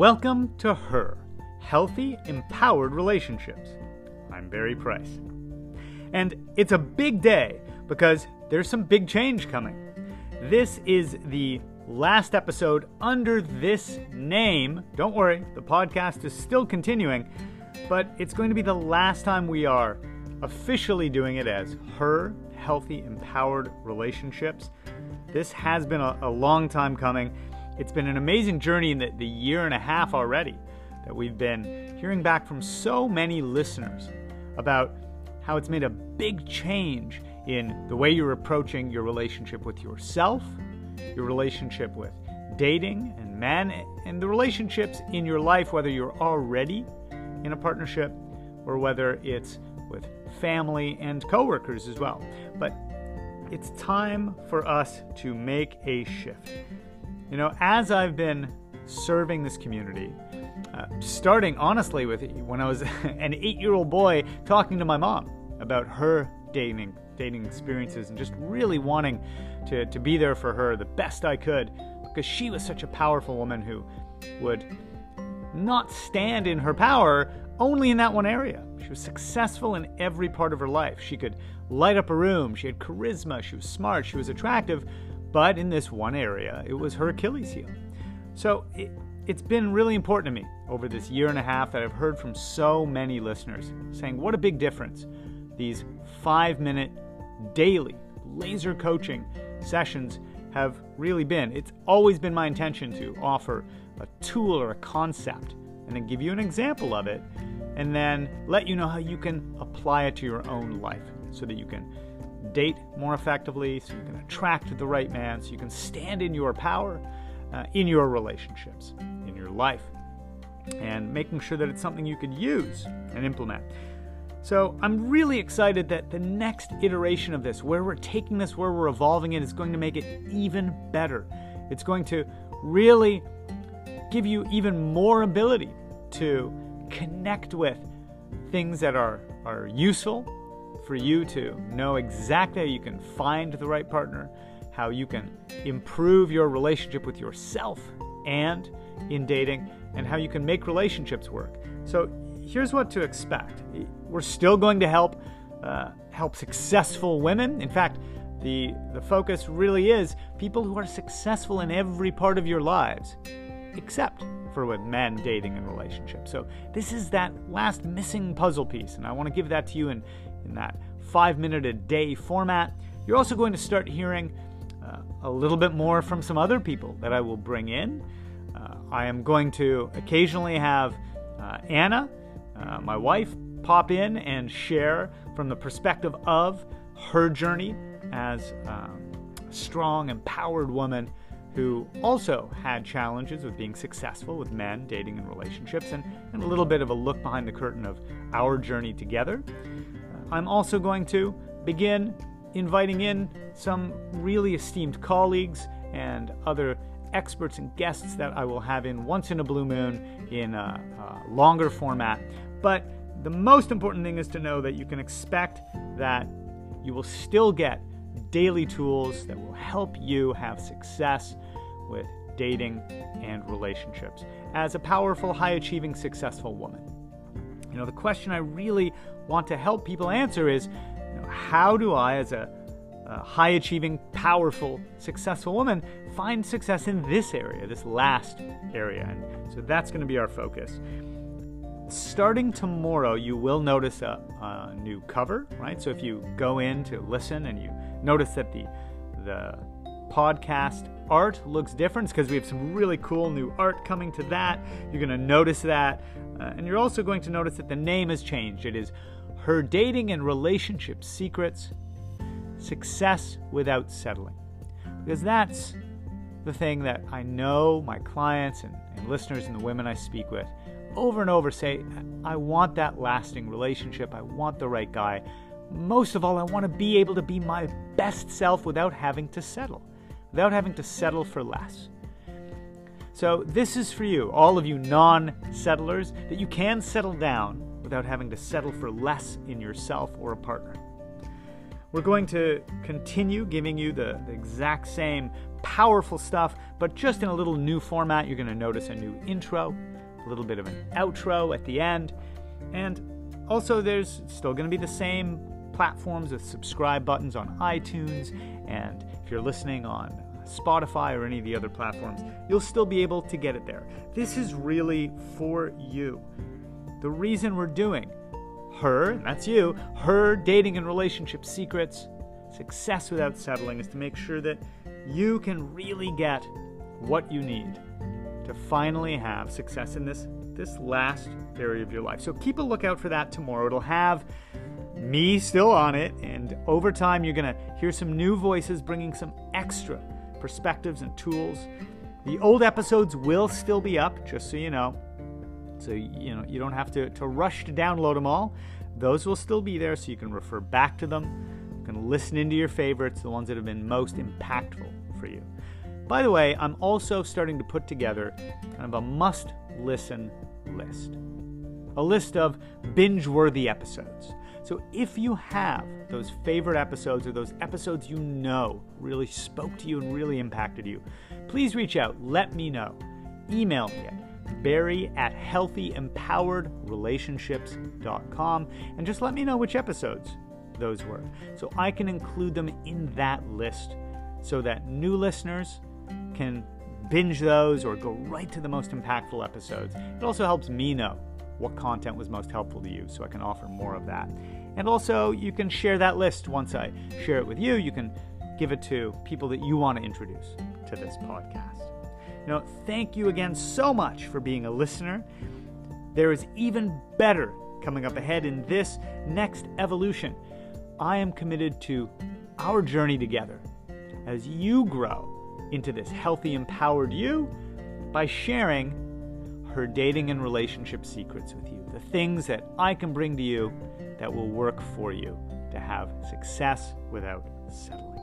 Welcome to Her Healthy, Empowered Relationships. I'm Barry Price. And it's a big day because there's some big change coming. This is the last episode under this name. Don't worry, the podcast is still continuing, but it's going to be the last time we are officially doing it as Her Healthy, Empowered Relationships. This has been a, a long time coming it's been an amazing journey in the, the year and a half already that we've been hearing back from so many listeners about how it's made a big change in the way you're approaching your relationship with yourself, your relationship with dating and men, and the relationships in your life, whether you're already in a partnership or whether it's with family and coworkers as well. But it's time for us to make a shift. You know, as I've been serving this community, uh, starting honestly with when I was an eight-year-old boy talking to my mom about her dating dating experiences and just really wanting to, to be there for her the best I could because she was such a powerful woman who would not stand in her power only in that one area. She was successful in every part of her life. She could light up a room, she had charisma, she was smart, she was attractive, but in this one area, it was her Achilles heel. So it, it's been really important to me over this year and a half that I've heard from so many listeners saying what a big difference these five minute daily laser coaching sessions have really been. It's always been my intention to offer a tool or a concept and then give you an example of it and then let you know how you can apply it to your own life so that you can date more effectively, so you can attract the right man, so you can stand in your power uh, in your relationships, in your life, and making sure that it's something you can use and implement. So I'm really excited that the next iteration of this, where we're taking this, where we're evolving it, is going to make it even better. It's going to really give you even more ability to connect with things that are, are useful for you to know exactly how you can find the right partner, how you can improve your relationship with yourself and in dating, and how you can make relationships work. So here's what to expect. We're still going to help uh, help successful women. In fact, the the focus really is people who are successful in every part of your lives, except for with men dating and relationships. So this is that last missing puzzle piece, and I want to give that to you in in that five minute a day format. You're also going to start hearing uh, a little bit more from some other people that I will bring in. Uh, I am going to occasionally have uh, Anna, uh, my wife, pop in and share from the perspective of her journey as um, a strong, empowered woman who also had challenges with being successful with men, dating, and relationships, and, and a little bit of a look behind the curtain of our journey together. I'm also going to begin inviting in some really esteemed colleagues and other experts and guests that I will have in once in a blue moon in a, a longer format. But the most important thing is to know that you can expect that you will still get daily tools that will help you have success with dating and relationships as a powerful, high achieving, successful woman. You know, the question I really want to help people answer is you know, how do I, as a, a high achieving, powerful, successful woman, find success in this area, this last area? And so that's going to be our focus. Starting tomorrow, you will notice a, a new cover, right? So if you go in to listen and you notice that the the podcast art looks different because we have some really cool new art coming to that. You're going to notice that. Uh, and you're also going to notice that the name has changed. It is Her Dating and Relationship Secrets Success Without Settling. Because that's the thing that I know my clients and, and listeners and the women I speak with over and over say, I want that lasting relationship. I want the right guy. Most of all, I want to be able to be my best self without having to settle, without having to settle for less. So, this is for you, all of you non settlers, that you can settle down without having to settle for less in yourself or a partner. We're going to continue giving you the, the exact same powerful stuff, but just in a little new format. You're going to notice a new intro, a little bit of an outro at the end, and also there's still going to be the same platforms with subscribe buttons on iTunes, and you're listening on Spotify or any of the other platforms, you'll still be able to get it there. This is really for you. The reason we're doing her, and that's you, her dating and relationship secrets, success without settling is to make sure that you can really get what you need to finally have success in this this last area of your life. So keep a lookout for that tomorrow. It'll have me still on it and over time you're going to hear some new voices bringing some extra perspectives and tools. The old episodes will still be up, just so you know. So you know you don't have to, to rush to download them all. Those will still be there so you can refer back to them. You can listen into your favorites, the ones that have been most impactful for you. By the way, I'm also starting to put together kind of a must listen list. A list of binge worthy episodes. So if you have those favorite episodes or those episodes you know really spoke to you and really impacted you, please reach out. Let me know. Email me at barry at healthyempoweredrelationships.com and just let me know which episodes those were so I can include them in that list so that new listeners can binge those or go right to the most impactful episodes. It also helps me know what content was most helpful to you so I can offer more of that. And also, you can share that list once I share it with you. You can give it to people that you want to introduce to this podcast. Now, thank you again so much for being a listener. There is even better coming up ahead in this next evolution. I am committed to our journey together as you grow into this healthy, empowered you by sharing her dating and relationship secrets with you. The things that I can bring to you that will work for you to have success without settling.